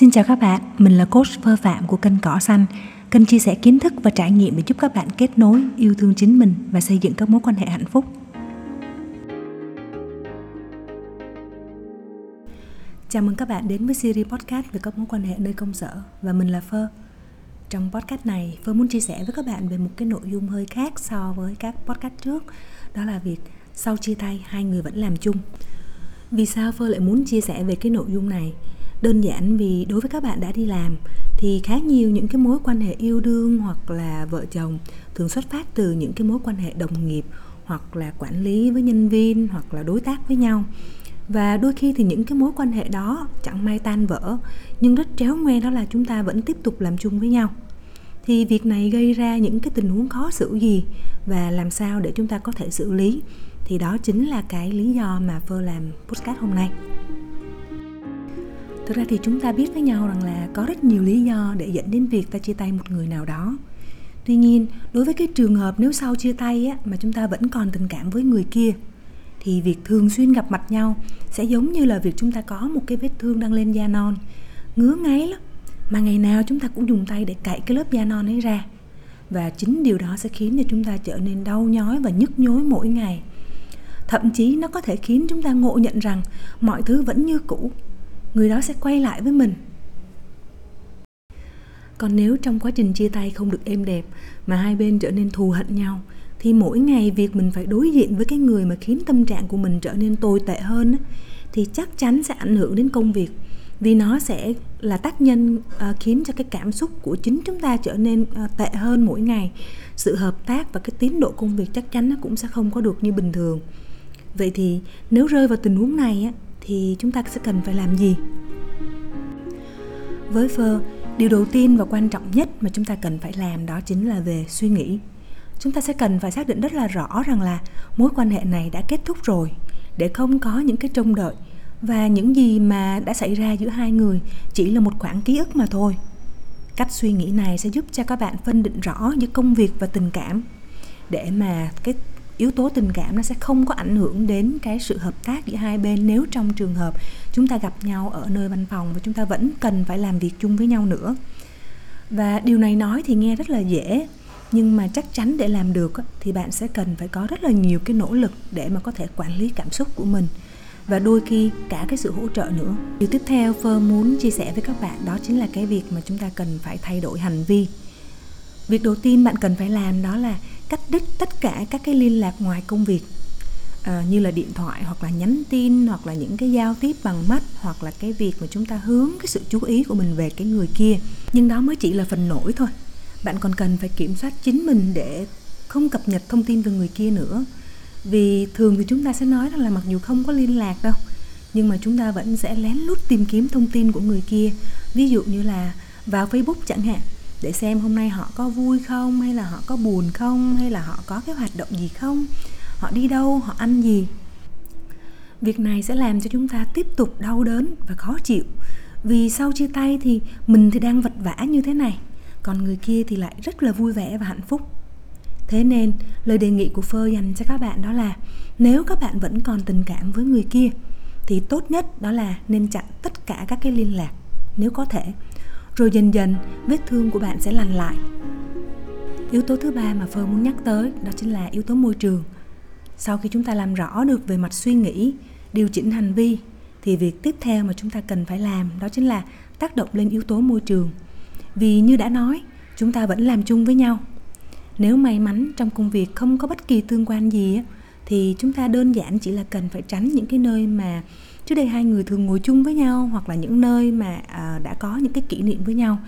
Xin chào các bạn, mình là coach Phơ Phạm của kênh Cỏ Xanh. Kênh chia sẻ kiến thức và trải nghiệm để giúp các bạn kết nối, yêu thương chính mình và xây dựng các mối quan hệ hạnh phúc. Chào mừng các bạn đến với series podcast về các mối quan hệ nơi công sở và mình là Phơ. Trong podcast này, Phơ muốn chia sẻ với các bạn về một cái nội dung hơi khác so với các podcast trước, đó là việc sau chia tay hai người vẫn làm chung. Vì sao Phơ lại muốn chia sẻ về cái nội dung này? Đơn giản vì đối với các bạn đã đi làm, thì khá nhiều những cái mối quan hệ yêu đương hoặc là vợ chồng thường xuất phát từ những cái mối quan hệ đồng nghiệp hoặc là quản lý với nhân viên hoặc là đối tác với nhau. Và đôi khi thì những cái mối quan hệ đó chẳng may tan vỡ, nhưng rất tréo ngoe đó là chúng ta vẫn tiếp tục làm chung với nhau. Thì việc này gây ra những cái tình huống khó xử gì và làm sao để chúng ta có thể xử lý? Thì đó chính là cái lý do mà Phơ làm podcast hôm nay thực ra thì chúng ta biết với nhau rằng là có rất nhiều lý do để dẫn đến việc ta chia tay một người nào đó. Tuy nhiên đối với cái trường hợp nếu sau chia tay á, mà chúng ta vẫn còn tình cảm với người kia thì việc thường xuyên gặp mặt nhau sẽ giống như là việc chúng ta có một cái vết thương đang lên da non. Ngứa ngáy lắm mà ngày nào chúng ta cũng dùng tay để cạy cái lớp da non ấy ra. Và chính điều đó sẽ khiến cho chúng ta trở nên đau nhói và nhức nhối mỗi ngày. Thậm chí nó có thể khiến chúng ta ngộ nhận rằng mọi thứ vẫn như cũ người đó sẽ quay lại với mình. Còn nếu trong quá trình chia tay không được êm đẹp mà hai bên trở nên thù hận nhau thì mỗi ngày việc mình phải đối diện với cái người mà khiến tâm trạng của mình trở nên tồi tệ hơn thì chắc chắn sẽ ảnh hưởng đến công việc vì nó sẽ là tác nhân ờ, khiến cho cái cảm xúc của chính chúng ta trở nên ờ, tệ hơn mỗi ngày. Sự hợp tác và cái tiến độ công việc chắc chắn nó cũng sẽ không có được như bình thường. Vậy thì nếu rơi vào tình huống này á, thì chúng ta sẽ cần phải làm gì? Với phơ, điều đầu tiên và quan trọng nhất mà chúng ta cần phải làm đó chính là về suy nghĩ. Chúng ta sẽ cần phải xác định rất là rõ rằng là mối quan hệ này đã kết thúc rồi, để không có những cái trông đợi. Và những gì mà đã xảy ra giữa hai người chỉ là một khoảng ký ức mà thôi. Cách suy nghĩ này sẽ giúp cho các bạn phân định rõ giữa công việc và tình cảm. Để mà cái yếu tố tình cảm nó sẽ không có ảnh hưởng đến cái sự hợp tác giữa hai bên. Nếu trong trường hợp chúng ta gặp nhau ở nơi văn phòng và chúng ta vẫn cần phải làm việc chung với nhau nữa. Và điều này nói thì nghe rất là dễ, nhưng mà chắc chắn để làm được thì bạn sẽ cần phải có rất là nhiều cái nỗ lực để mà có thể quản lý cảm xúc của mình và đôi khi cả cái sự hỗ trợ nữa. Điều tiếp theo phơ muốn chia sẻ với các bạn đó chính là cái việc mà chúng ta cần phải thay đổi hành vi. Việc đầu tiên bạn cần phải làm đó là cắt đứt tất cả các cái liên lạc ngoài công việc. À, như là điện thoại hoặc là nhắn tin hoặc là những cái giao tiếp bằng mắt hoặc là cái việc mà chúng ta hướng cái sự chú ý của mình về cái người kia. Nhưng đó mới chỉ là phần nổi thôi. Bạn còn cần phải kiểm soát chính mình để không cập nhật thông tin về người kia nữa. Vì thường thì chúng ta sẽ nói rằng là mặc dù không có liên lạc đâu nhưng mà chúng ta vẫn sẽ lén lút tìm kiếm thông tin của người kia. Ví dụ như là vào facebook chẳng hạn để xem hôm nay họ có vui không, hay là họ có buồn không, hay là họ có cái hoạt động gì không, họ đi đâu, họ ăn gì. Việc này sẽ làm cho chúng ta tiếp tục đau đớn và khó chịu. Vì sau chia tay thì mình thì đang vật vã như thế này, còn người kia thì lại rất là vui vẻ và hạnh phúc. Thế nên, lời đề nghị của phơ dành cho các bạn đó là, nếu các bạn vẫn còn tình cảm với người kia, thì tốt nhất đó là nên chặn tất cả các cái liên lạc, nếu có thể rồi dần dần, vết thương của bạn sẽ lành lại. Yếu tố thứ ba mà phơ muốn nhắc tới, đó chính là yếu tố môi trường. Sau khi chúng ta làm rõ được về mặt suy nghĩ, điều chỉnh hành vi, thì việc tiếp theo mà chúng ta cần phải làm, đó chính là tác động lên yếu tố môi trường. Vì như đã nói, chúng ta vẫn làm chung với nhau. Nếu may mắn trong công việc không có bất kỳ tương quan gì thì chúng ta đơn giản chỉ là cần phải tránh những cái nơi mà trước đây hai người thường ngồi chung với nhau hoặc là những nơi mà à, đã có những cái kỷ niệm với nhau.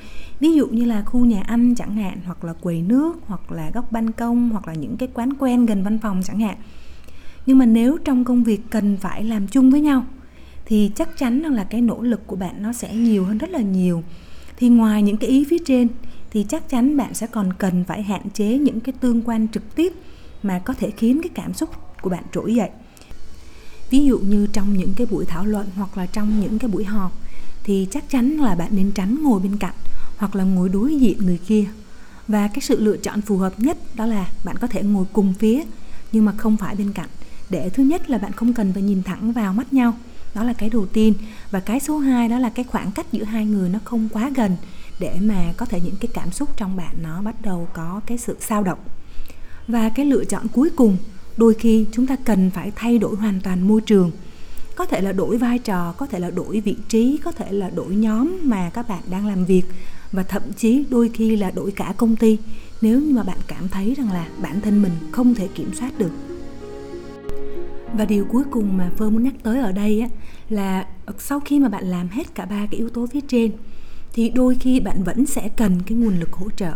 Ví dụ như là khu nhà ăn chẳng hạn hoặc là quầy nước hoặc là góc ban công hoặc là những cái quán quen gần văn phòng chẳng hạn. Nhưng mà nếu trong công việc cần phải làm chung với nhau thì chắc chắn rằng là cái nỗ lực của bạn nó sẽ nhiều hơn rất là nhiều. Thì ngoài những cái ý phía trên thì chắc chắn bạn sẽ còn cần phải hạn chế những cái tương quan trực tiếp mà có thể khiến cái cảm xúc của bạn trỗi dậy. Ví dụ như trong những cái buổi thảo luận hoặc là trong những cái buổi họp, thì chắc chắn là bạn nên tránh ngồi bên cạnh hoặc là ngồi đối diện người kia. Và cái sự lựa chọn phù hợp nhất đó là bạn có thể ngồi cùng phía, nhưng mà không phải bên cạnh. Để thứ nhất là bạn không cần phải nhìn thẳng vào mắt nhau, đó là cái đầu tiên. Và cái số 2 đó là cái khoảng cách giữa hai người nó không quá gần để mà có thể những cái cảm xúc trong bạn nó bắt đầu có cái sự sao động. Và cái lựa chọn cuối cùng đôi khi chúng ta cần phải thay đổi hoàn toàn môi trường. Có thể là đổi vai trò có thể là đổi vị trí có thể là đổi nhóm mà các bạn đang làm việc. Và thậm chí đôi khi là đổi cả công ty nếu như mà bạn cảm thấy rằng là bản thân mình không thể kiểm soát được. Và điều cuối cùng mà Phơ muốn nhắc tới ở đây á, là sau khi mà bạn làm hết cả ba cái yếu tố phía trên thì đôi khi bạn vẫn sẽ cần cái nguồn lực hỗ trợ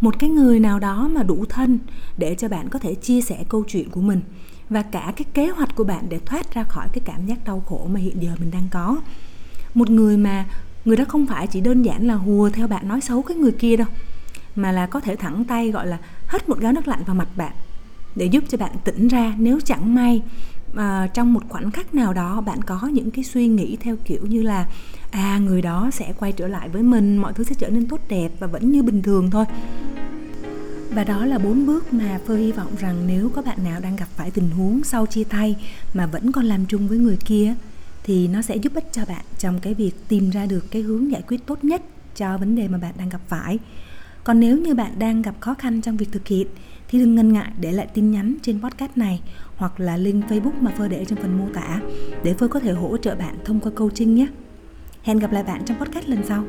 một cái người nào đó mà đủ thân để cho bạn có thể chia sẻ câu chuyện của mình và cả cái kế hoạch của bạn để thoát ra khỏi cái cảm giác đau khổ mà hiện giờ mình đang có. Một người mà người đó không phải chỉ đơn giản là hùa theo bạn nói xấu cái người kia đâu mà là có thể thẳng tay gọi là hất một gáo nước lạnh vào mặt bạn để giúp cho bạn tỉnh ra. Nếu chẳng may à, trong một khoảnh khắc nào đó bạn có những cái suy nghĩ theo kiểu như là à người đó sẽ quay trở lại với mình mọi thứ sẽ trở nên tốt đẹp và vẫn như bình thường thôi và đó là bốn bước mà Phơ hy vọng rằng nếu có bạn nào đang gặp phải tình huống sau chia tay mà vẫn còn làm chung với người kia, thì nó sẽ giúp ích cho bạn trong cái việc tìm ra được cái hướng giải quyết tốt nhất cho vấn đề mà bạn đang gặp phải. Còn nếu như bạn đang gặp khó khăn trong việc thực hiện, thì đừng ngần ngại để lại tin nhắn trên podcast này hoặc là link Facebook mà Phơ để trong phần mô tả để Phơ có thể hỗ trợ bạn thông qua coaching nhé. Hẹn gặp lại bạn trong podcast lần sau.